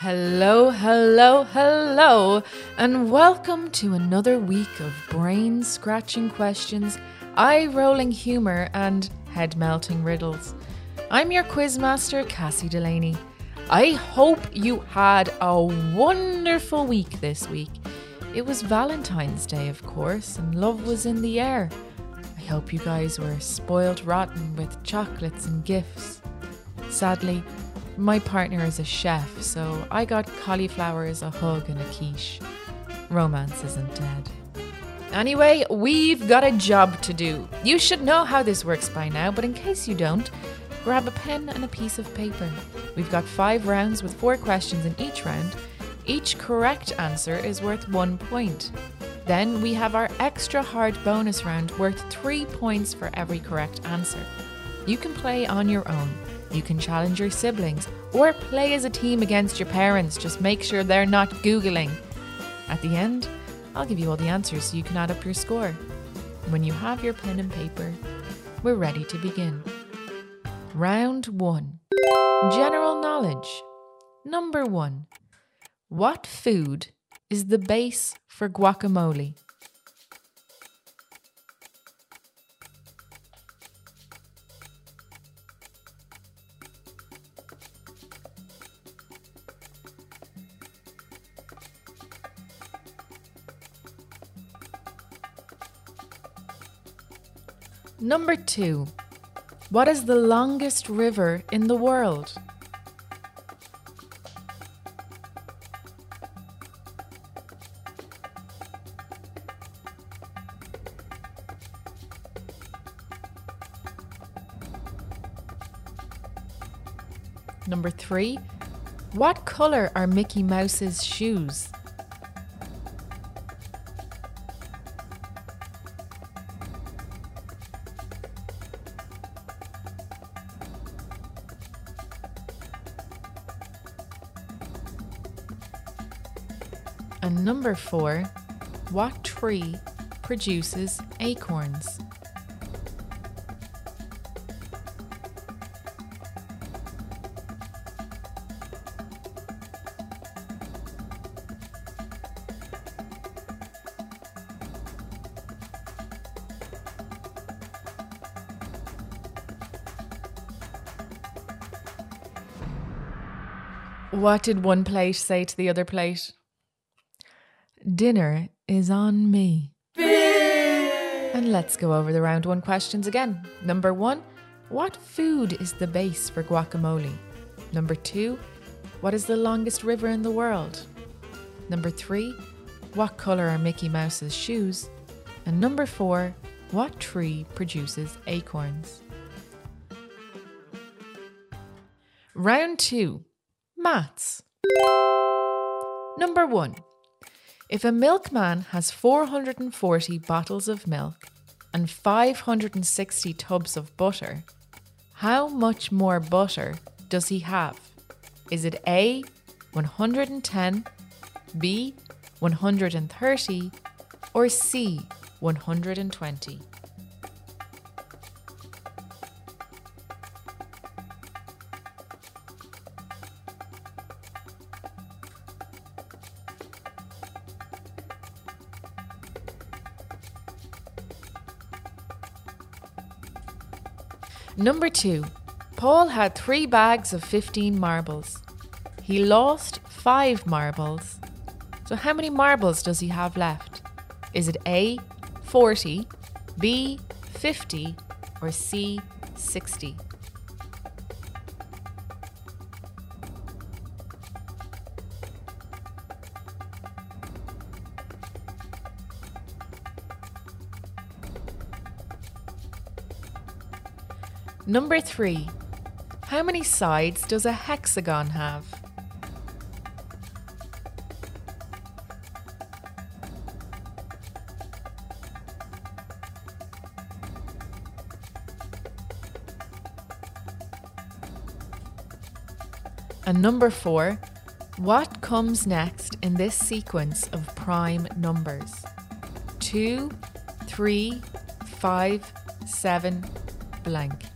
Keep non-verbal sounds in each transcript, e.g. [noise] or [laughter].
Hello, hello, hello, and welcome to another week of brain scratching questions, eye rolling humour, and head melting riddles. I'm your quizmaster, Cassie Delaney. I hope you had a wonderful week this week. It was Valentine's Day, of course, and love was in the air. I hope you guys were spoiled rotten with chocolates and gifts. Sadly, my partner is a chef, so I got cauliflower as a hug and a quiche. Romance isn't dead. Anyway, we've got a job to do. You should know how this works by now, but in case you don't, grab a pen and a piece of paper. We've got five rounds with four questions in each round. Each correct answer is worth one point. Then we have our extra hard bonus round worth three points for every correct answer. You can play on your own. You can challenge your siblings or play as a team against your parents. Just make sure they're not Googling. At the end, I'll give you all the answers so you can add up your score. When you have your pen and paper, we're ready to begin. Round 1 General Knowledge. Number 1 What food is the base for guacamole? Number 2 What is the longest river in the world? Number 3 What colour are Mickey Mouse's shoes? Number four, what tree produces acorns? What did one plate say to the other plate? Dinner is on me. And let's go over the round one questions again. Number one, what food is the base for guacamole? Number two, what is the longest river in the world? Number three, what colour are Mickey Mouse's shoes? And number four, what tree produces acorns? Round two, maths. Number one, if a milkman has 440 bottles of milk and 560 tubs of butter, how much more butter does he have? Is it A, 110, B, 130, or C, 120? Number two, Paul had three bags of 15 marbles. He lost five marbles. So, how many marbles does he have left? Is it A, 40, B, 50, or C, 60? Number three. How many sides does a hexagon have? And number four, what comes next in this sequence of prime numbers? Two, three, five, seven, blank.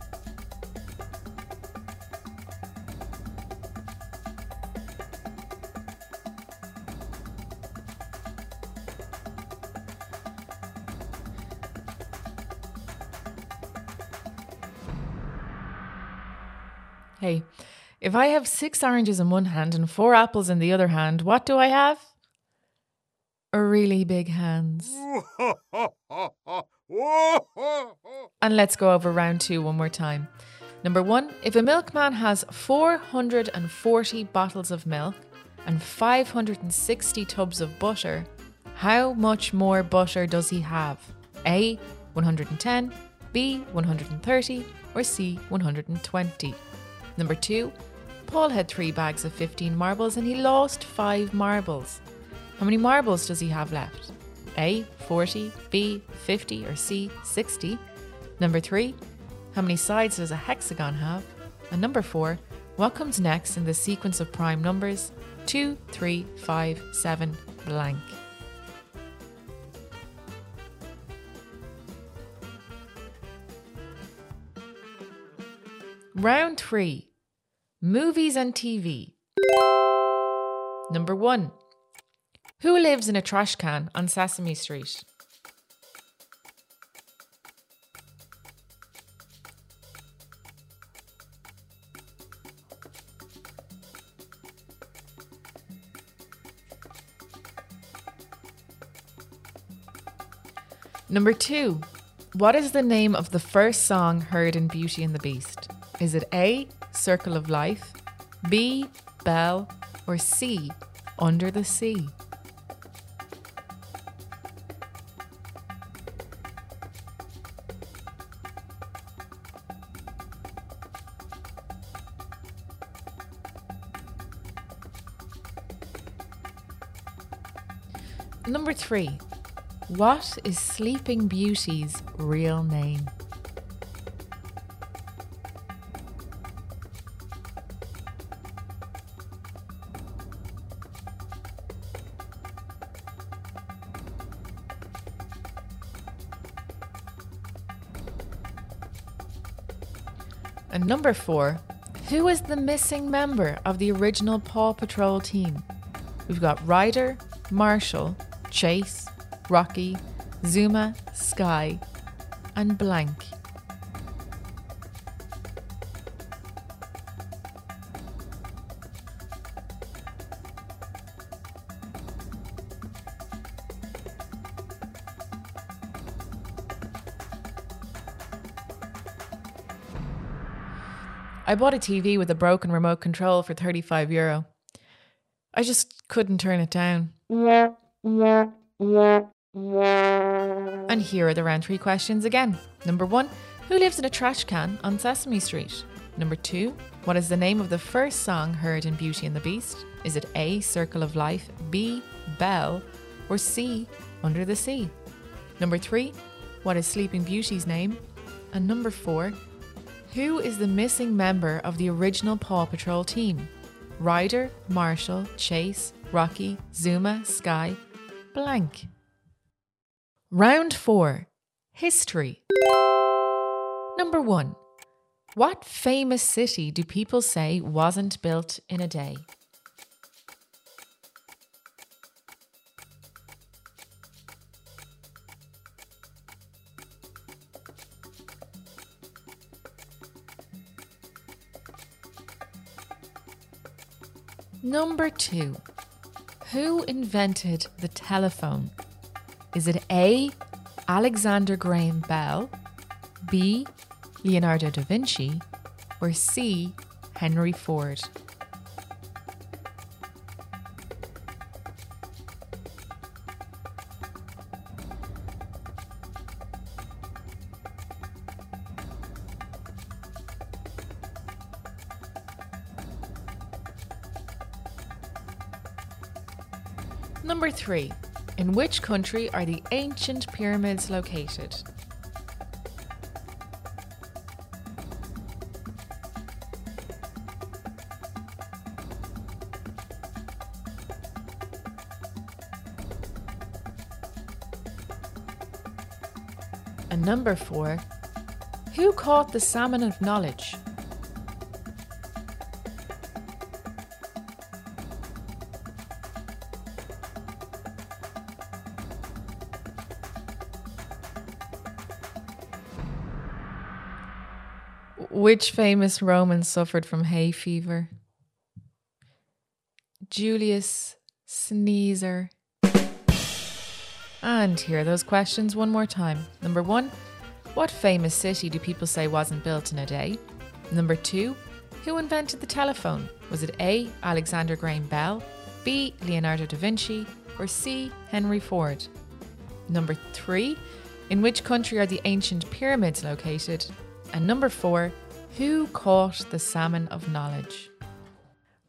Hey, if I have six oranges in one hand and four apples in the other hand, what do I have? Really big hands. [laughs] and let's go over round two one more time. Number one, if a milkman has 440 bottles of milk and 560 tubs of butter, how much more butter does he have? A. 110, B. 130, or C. 120? Number two, Paul had three bags of 15 marbles and he lost five marbles. How many marbles does he have left? A. 40, B. 50, or C. 60? Number three, how many sides does a hexagon have? And number four, what comes next in the sequence of prime numbers? 2, 3, 5, 7, blank. Round 3 Movies and TV. Number 1 Who lives in a trash can on Sesame Street? Number two, what is the name of the first song heard in Beauty and the Beast? Is it A, Circle of Life, B, Belle, or C, Under the Sea? Number three, what is Sleeping Beauty's real name? Number four, who is the missing member of the original Paw Patrol team? We've got Ryder, Marshall, Chase, Rocky, Zuma, Skye, and Blank. I bought a TV with a broken remote control for 35 euro. I just couldn't turn it down. And here are the round three questions again. Number one, who lives in a trash can on Sesame Street? Number two, what is the name of the first song heard in Beauty and the Beast? Is it A, Circle of Life, B, Belle, or C, Under the Sea? Number three, what is Sleeping Beauty's name? And number four, who is the missing member of the original Paw Patrol team? Ryder, Marshall, Chase, Rocky, Zuma, Skye, blank. Round 4 History. Number 1. What famous city do people say wasn't built in a day? Number two, who invented the telephone? Is it A. Alexander Graham Bell, B. Leonardo da Vinci, or C. Henry Ford? Number three. In which country are the ancient pyramids located? And number four. Who caught the salmon of knowledge? Which famous Roman suffered from hay fever? Julius Sneezer. And here are those questions one more time. Number one, what famous city do people say wasn't built in a day? Number two, who invented the telephone? Was it A. Alexander Graham Bell, B. Leonardo da Vinci, or C. Henry Ford? Number three, in which country are the ancient pyramids located? And number four, who caught the salmon of knowledge?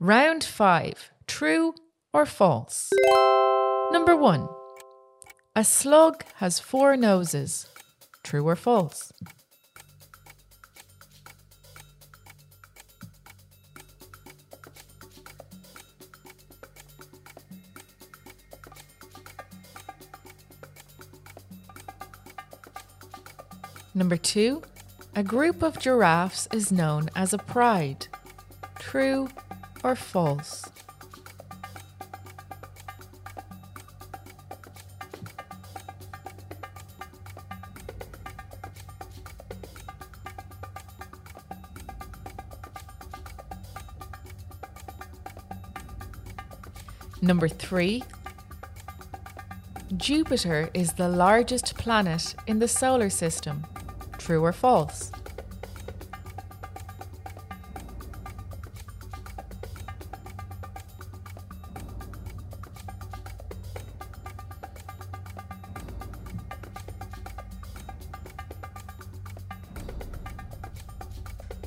Round five, true or false? Number one, a slug has four noses. True or false? Number two, a group of giraffes is known as a pride. True or false? Number three, Jupiter is the largest planet in the solar system. True or false?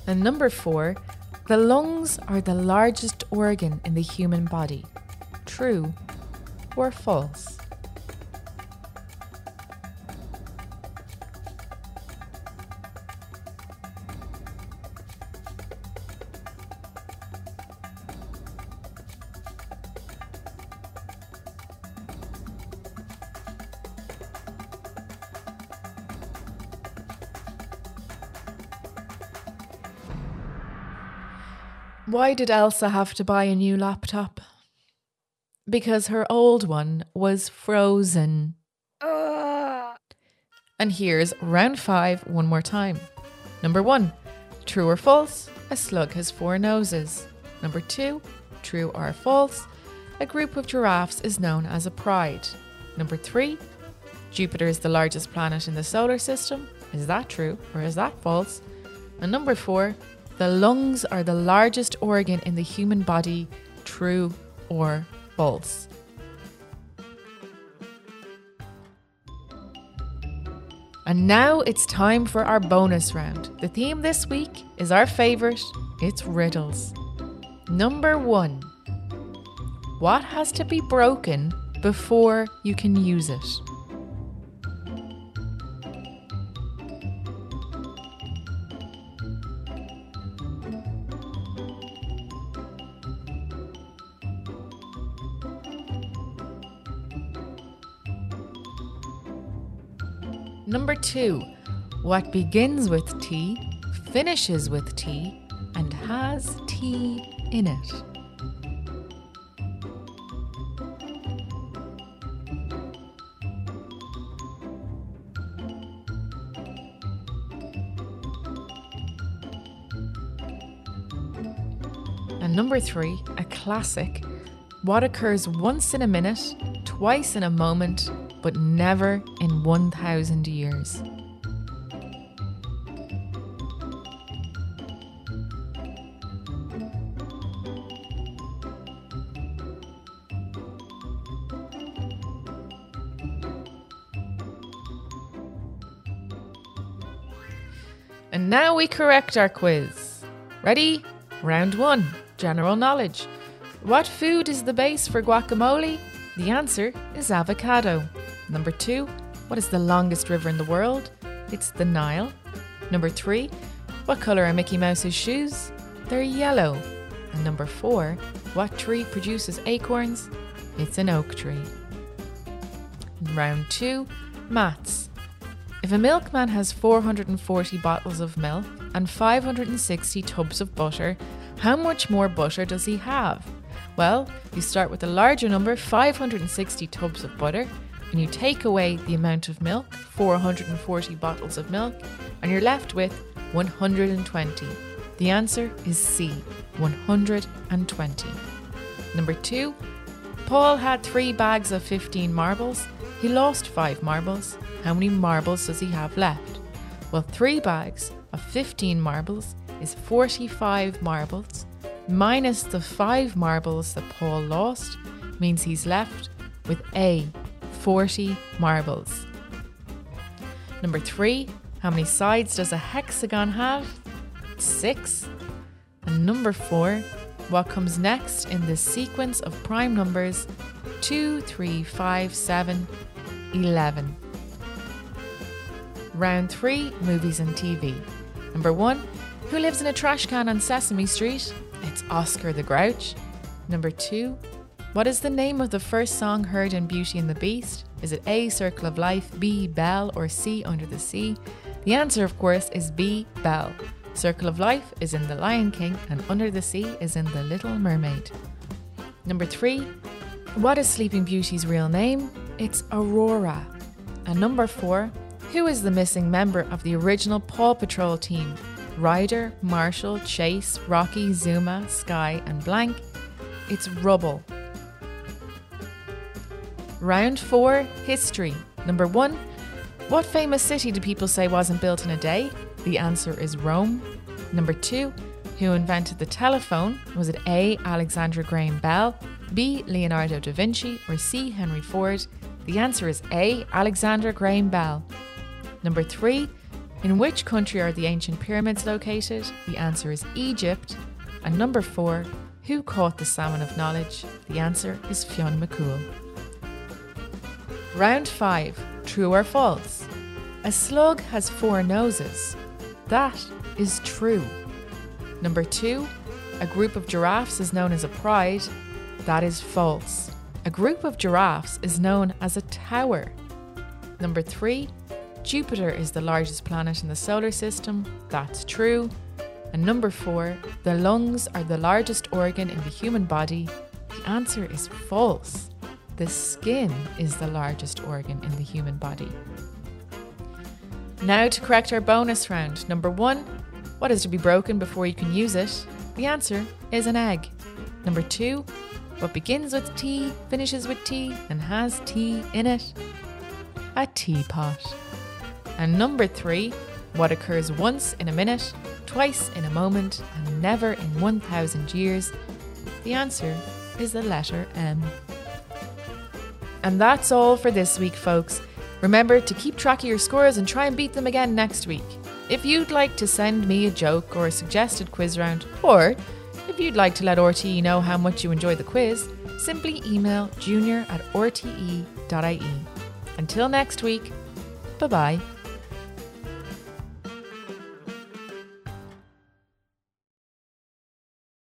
And number four, the lungs are the largest organ in the human body. True or false? Why did Elsa have to buy a new laptop? Because her old one was frozen. And here's round five one more time. Number one, true or false, a slug has four noses. Number two, true or false, a group of giraffes is known as a pride. Number three, Jupiter is the largest planet in the solar system. Is that true or is that false? And number four, the lungs are the largest organ in the human body. True or false? And now it's time for our bonus round. The theme this week is our favourite it's riddles. Number one What has to be broken before you can use it? Two, what begins with T, finishes with T, and has T in it? And number three, a classic. What occurs once in a minute, twice in a moment, but never in 1,000 years. And now we correct our quiz. Ready? Round one General knowledge. What food is the base for guacamole? The answer is avocado. Number two, what is the longest river in the world? It's the Nile. Number three, what colour are Mickey Mouse's shoes? They're yellow. And number four, what tree produces acorns? It's an oak tree. Round two, maths. If a milkman has 440 bottles of milk and 560 tubs of butter, how much more butter does he have? Well, you start with a larger number, 560 tubs of butter, and you take away the amount of milk, 440 bottles of milk, and you're left with 120. The answer is C, 120. Number two, Paul had three bags of 15 marbles. He lost five marbles. How many marbles does he have left? Well, three bags of 15 marbles is 45 marbles, minus the five marbles that Paul lost, means he's left with A, 40 marbles. Number three, how many sides does a hexagon have? Six. And number four, what comes next in this sequence of prime numbers 2, 3, 5, 7, 11. Round 3 Movies and TV. Number 1 Who lives in a trash can on Sesame Street? It's Oscar the Grouch. Number 2 What is the name of the first song heard in Beauty and the Beast? Is it A. Circle of Life, B. Belle, or C. Under the Sea? The answer, of course, is B. Belle. Circle of Life is in The Lion King, and Under the Sea is in The Little Mermaid. Number three, what is Sleeping Beauty's real name? It's Aurora. And number four, who is the missing member of the original Paw Patrol team? Ryder, Marshall, Chase, Rocky, Zuma, Skye, and Blank. It's Rubble. Round four, history. Number one, what famous city do people say wasn't built in a day? The answer is Rome. Number two, who invented the telephone? Was it A. Alexander Graham Bell, B. Leonardo da Vinci, or C. Henry Ford? The answer is A. Alexander Graham Bell. Number three, in which country are the ancient pyramids located? The answer is Egypt. And number four, who caught the salmon of knowledge? The answer is Fionn McCool. Round five, true or false? A slug has four noses. That is true. Number two, a group of giraffes is known as a pride. That is false. A group of giraffes is known as a tower. Number three, Jupiter is the largest planet in the solar system. That's true. And number four, the lungs are the largest organ in the human body. The answer is false. The skin is the largest organ in the human body. Now to correct our bonus round. Number one, what is to be broken before you can use it? The answer is an egg. Number two, what begins with T, finishes with T, and has tea in it? A teapot. And number three, what occurs once in a minute, twice in a moment, and never in 1,000 years? The answer is the letter M. And that's all for this week, folks. Remember to keep track of your scores and try and beat them again next week. If you'd like to send me a joke or a suggested quiz round, or if you'd like to let RTE know how much you enjoy the quiz, simply email junior at rte.ie. Until next week, bye bye.